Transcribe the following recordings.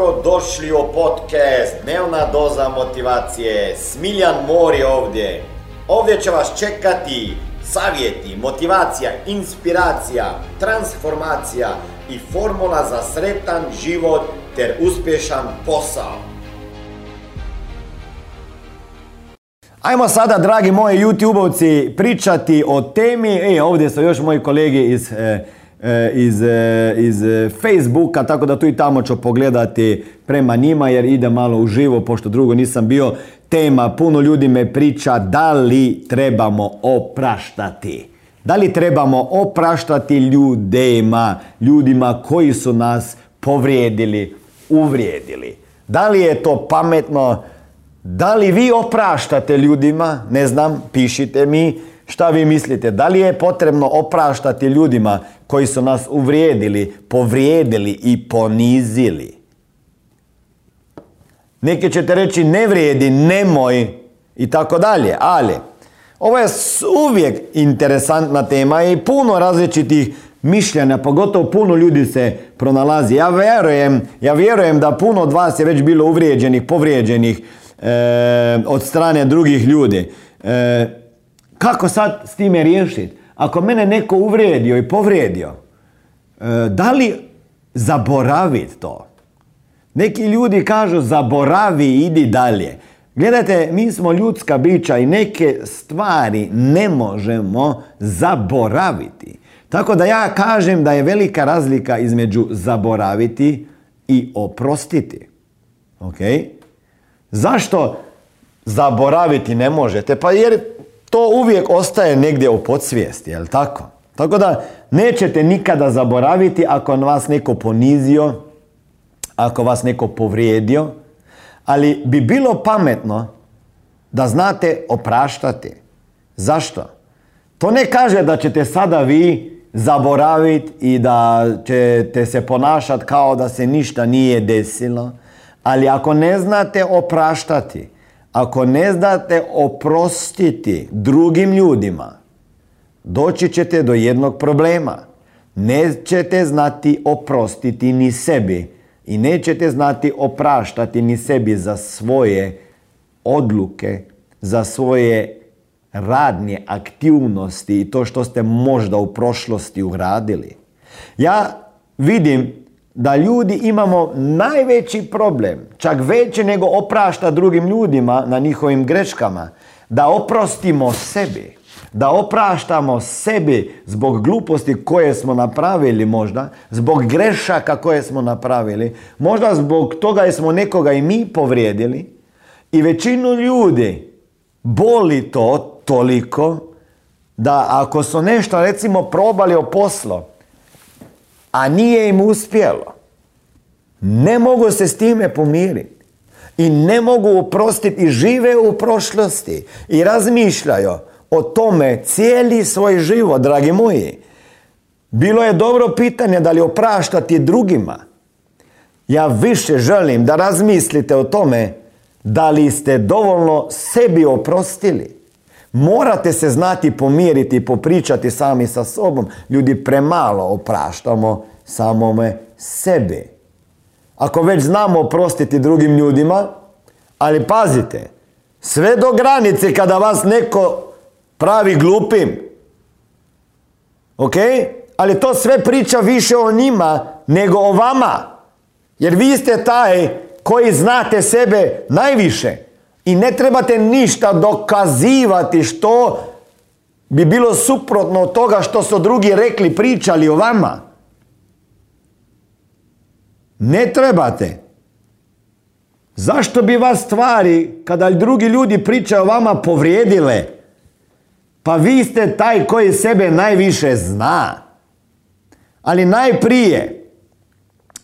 Dobro došli u podcast Dnevna doza motivacije. Smiljan Mor je ovdje. Ovdje će vas čekati savjeti, motivacija, inspiracija, transformacija i formula za sretan život ter uspješan posao. Ajmo sada, dragi moji YouTube-ovci, pričati o temi. E, ovdje su još moji kolege iz E, iz, e, iz Facebooka, tako da tu i tamo ću pogledati prema njima jer ide malo uživo, pošto drugo nisam bio. Tema, puno ljudi me priča da li trebamo opraštati. Da li trebamo opraštati ljudima, ljudima koji su nas povrijedili, uvrijedili. Da li je to pametno? Da li vi opraštate ljudima? Ne znam, pišite mi. Šta vi mislite? Da li je potrebno opraštati ljudima koji su nas uvrijedili, povrijedili i ponizili? Neki ćete reći ne vrijedi, nemoj i tako dalje, ali ovo je uvijek interesantna tema i puno različitih mišljenja, pogotovo puno ljudi se pronalazi. Ja vjerujem, ja vjerujem da puno od vas je već bilo uvrijeđenih, povrijeđenih e, od strane drugih ljudi. E, kako sad s time riješiti? Ako mene neko uvrijedio i povrijedio, e, da li zaboraviti to? Neki ljudi kažu zaboravi, idi dalje. Gledajte, mi smo ljudska bića i neke stvari ne možemo zaboraviti. Tako da ja kažem da je velika razlika između zaboraviti i oprostiti. Ok? Zašto zaboraviti ne možete? Pa jer to uvijek ostaje negdje u podsvijesti, jel tako? Tako da nećete nikada zaboraviti ako vas neko ponizio, ako vas neko povrijedio, ali bi bilo pametno da znate opraštati. Zašto? To ne kaže da ćete sada vi zaboraviti i da ćete se ponašati kao da se ništa nije desilo, ali ako ne znate opraštati, ako ne znate oprostiti drugim ljudima, doći ćete do jednog problema. Nećete znati oprostiti ni sebi i nećete znati opraštati ni sebi za svoje odluke, za svoje radnje aktivnosti i to što ste možda u prošlosti uradili. Ja vidim da ljudi imamo najveći problem, čak veći nego oprašta drugim ljudima na njihovim greškama, da oprostimo sebi, da opraštamo sebi zbog gluposti koje smo napravili možda, zbog grešaka koje smo napravili, možda zbog toga jer smo nekoga i mi povrijedili. I većinu ljudi boli to toliko da ako su nešto recimo probali o poslu, a nije im uspjelo. Ne mogu se s time pomiriti. I ne mogu oprostiti i žive u prošlosti. I razmišljaju o tome cijeli svoj život, dragi moji. Bilo je dobro pitanje da li opraštati drugima. Ja više želim da razmislite o tome da li ste dovoljno sebi oprostili. Morate se znati pomiriti i popričati sami sa sobom. Ljudi premalo opraštamo samome sebe. Ako već znamo oprostiti drugim ljudima, ali pazite, sve do granice kada vas neko pravi glupim. Ok? Ali to sve priča više o njima nego o vama. Jer vi ste taj koji znate sebe najviše. I ne trebate ništa dokazivati što bi bilo suprotno od toga što su drugi rekli, pričali o vama. Ne trebate. Zašto bi vas stvari, kada drugi ljudi pričaju o vama, povrijedile? Pa vi ste taj koji sebe najviše zna. Ali najprije,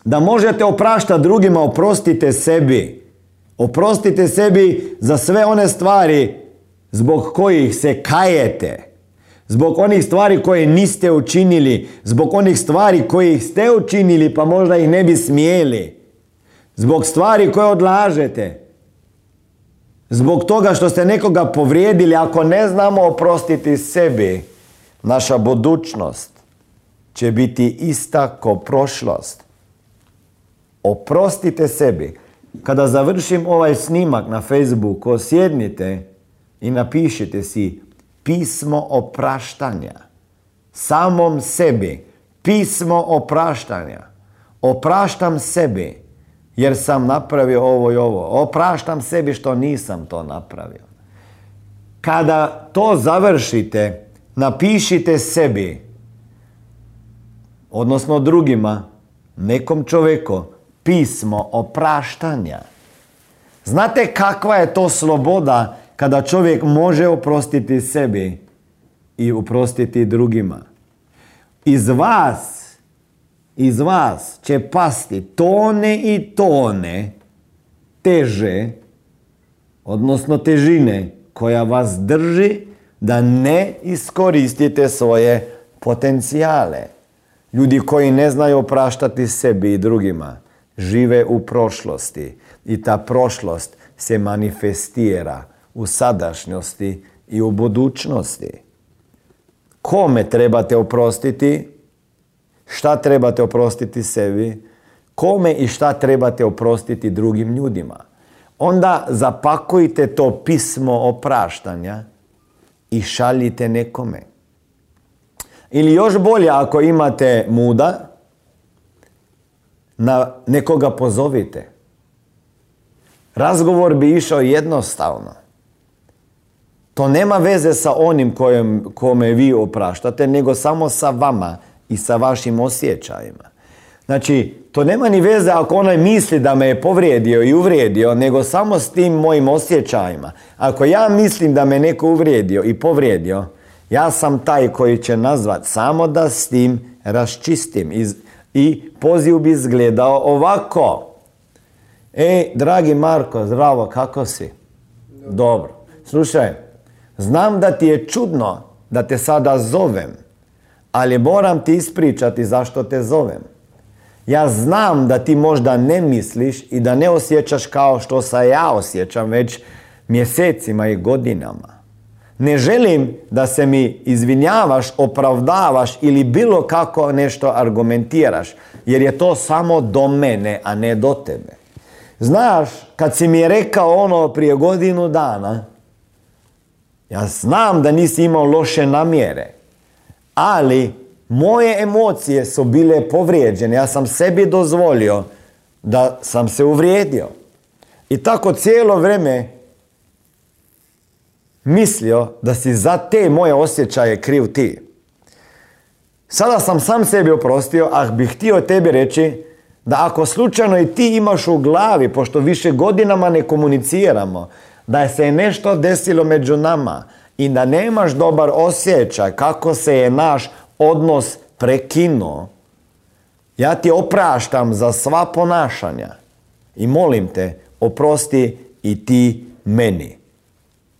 da možete opraštati drugima, oprostite sebi. Oprostite sebi za sve one stvari zbog kojih se kajete. Zbog onih stvari koje niste učinili. Zbog onih stvari koje ste učinili pa možda ih ne bi smijeli. Zbog stvari koje odlažete. Zbog toga što ste nekoga povrijedili. Ako ne znamo oprostiti sebi, naša budućnost će biti ista ko prošlost. Oprostite sebi. Kada završim ovaj snimak na Facebooku, sjednite i napišite si pismo opraštanja. Samom sebi. Pismo opraštanja. Opraštam sebi jer sam napravio ovo i ovo. Opraštam sebi što nisam to napravio. Kada to završite, napišite sebi, odnosno drugima, nekom čovjeku, pismo opraštanja. Znate kakva je to sloboda kada čovjek može oprostiti sebi i oprostiti drugima? Iz vas, iz vas će pasti tone i tone teže, odnosno težine koja vas drži da ne iskoristite svoje potencijale. Ljudi koji ne znaju opraštati sebi i drugima žive u prošlosti i ta prošlost se manifestira u sadašnjosti i u budućnosti. Kome trebate oprostiti? Šta trebate oprostiti sebi? Kome i šta trebate oprostiti drugim ljudima? Onda zapakujte to pismo opraštanja i šaljite nekome. Ili još bolje ako imate muda, na nekoga pozovite. Razgovor bi išao jednostavno. To nema veze sa onim kojem, kome vi opraštate, nego samo sa vama i sa vašim osjećajima. Znači, to nema ni veze ako onaj misli da me je povrijedio i uvrijedio, nego samo s tim mojim osjećajima. Ako ja mislim da me neko uvrijedio i povrijedio, ja sam taj koji će nazvat samo da s tim raščistim. I poziv bi izgledao ovako. Ej, dragi Marko, zdravo, kako si? Dobro. Slušaj, znam da ti je čudno da te sada zovem, ali moram ti ispričati zašto te zovem. Ja znam da ti možda ne misliš i da ne osjećaš kao što se ja osjećam već mjesecima i godinama. Ne želim da se mi izvinjavaš, opravdavaš ili bilo kako nešto argumentiraš, jer je to samo do mene, a ne do tebe. Znaš, kad si mi rekao ono prije godinu dana, ja znam da nisi imao loše namjere, ali moje emocije su bile povrijeđene. Ja sam sebi dozvolio da sam se uvrijedio. I tako cijelo vrijeme mislio da si za te moje osjećaje kriv ti. Sada sam sam sebi oprostio, a bih htio tebi reći da ako slučajno i ti imaš u glavi, pošto više godinama ne komuniciramo, da se je nešto desilo među nama i da nemaš dobar osjećaj kako se je naš odnos prekinuo, ja ti opraštam za sva ponašanja i molim te, oprosti i ti meni.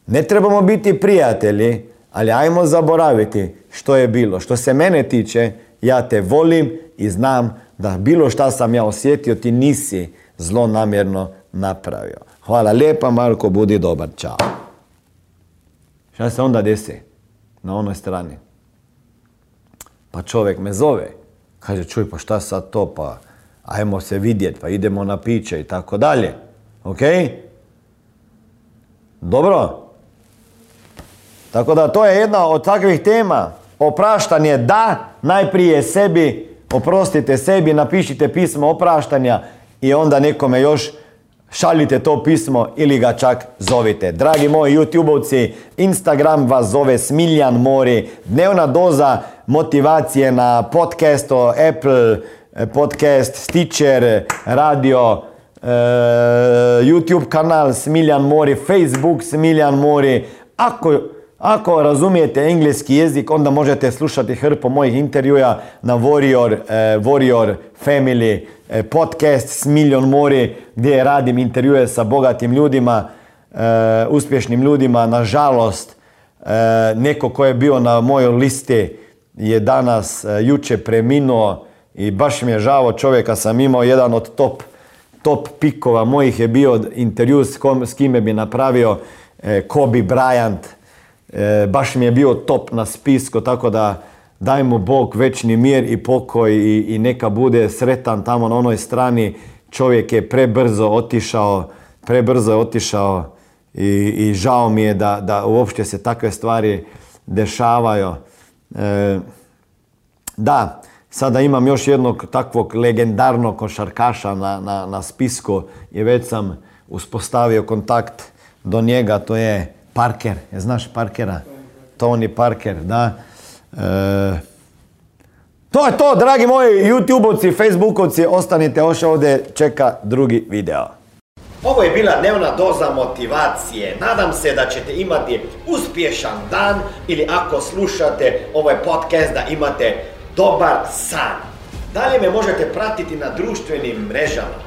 Ne trebamo biti prijatelji, ali ajmo zaboraviti što je bilo. Što se mene tiče, ja te volim i znam da bilo šta sam ja osjetio, ti nisi zlonamjerno napravio. Hvala lijepa Marko, budi dobar, čao. Šta se onda desi na onoj strani? Pa čovjek me zove. Kaže, čuj, pa šta sad to, pa ajmo se vidjeti, pa idemo na piće i tako dalje. Ok? Dobro? Tako da to je jedna od takvih tema. Opraštanje da, najprije sebi, oprostite sebi, napišite pismo opraštanja i onda nekome još šaljite to pismo ili ga čak zovite. Dragi moji youtubovci, Instagram vas zove Smiljan Mori, dnevna doza motivacije na podcastu, Apple podcast, Stitcher, radio, e, YouTube kanal Smiljan Mori, Facebook Smiljan Mori. Ako ako razumijete engleski jezik, onda možete slušati hrpu mojih intervjua na Warrior, uh, Warrior Family uh, podcast s Milion Mori gdje radim intervjue sa bogatim ljudima, uh, uspješnim ljudima. Nažalost, neko ko je bio na mojoj listi je danas juče preminuo i baš mi je žao čovjeka sam imao jedan od top, top pikova mojih je bio intervju s, kom, s kime bi napravio Kobe Bryant, E, baš mi je bio top na spisku, tako da daj mu Bog večni mir i pokoj i, i neka bude sretan tamo na onoj strani čovjek je prebrzo otišao, prebrzo je otišao i, i žao mi je da, da uopšte se takve stvari dešavaju. E, da, sada imam još jednog takvog legendarnog košarkaša na, na, na spisku i već sam uspostavio kontakt do njega, to je Parker. Je znaš Parkera? Tony Parker, da. E, to je to, dragi moji YouTube-ovci, Facebook-ovci, ostanite još ovdje, čeka drugi video. Ovo je bila dnevna doza motivacije. Nadam se da ćete imati uspješan dan ili ako slušate ovaj podcast da imate dobar san. Dalje me možete pratiti na društvenim mrežama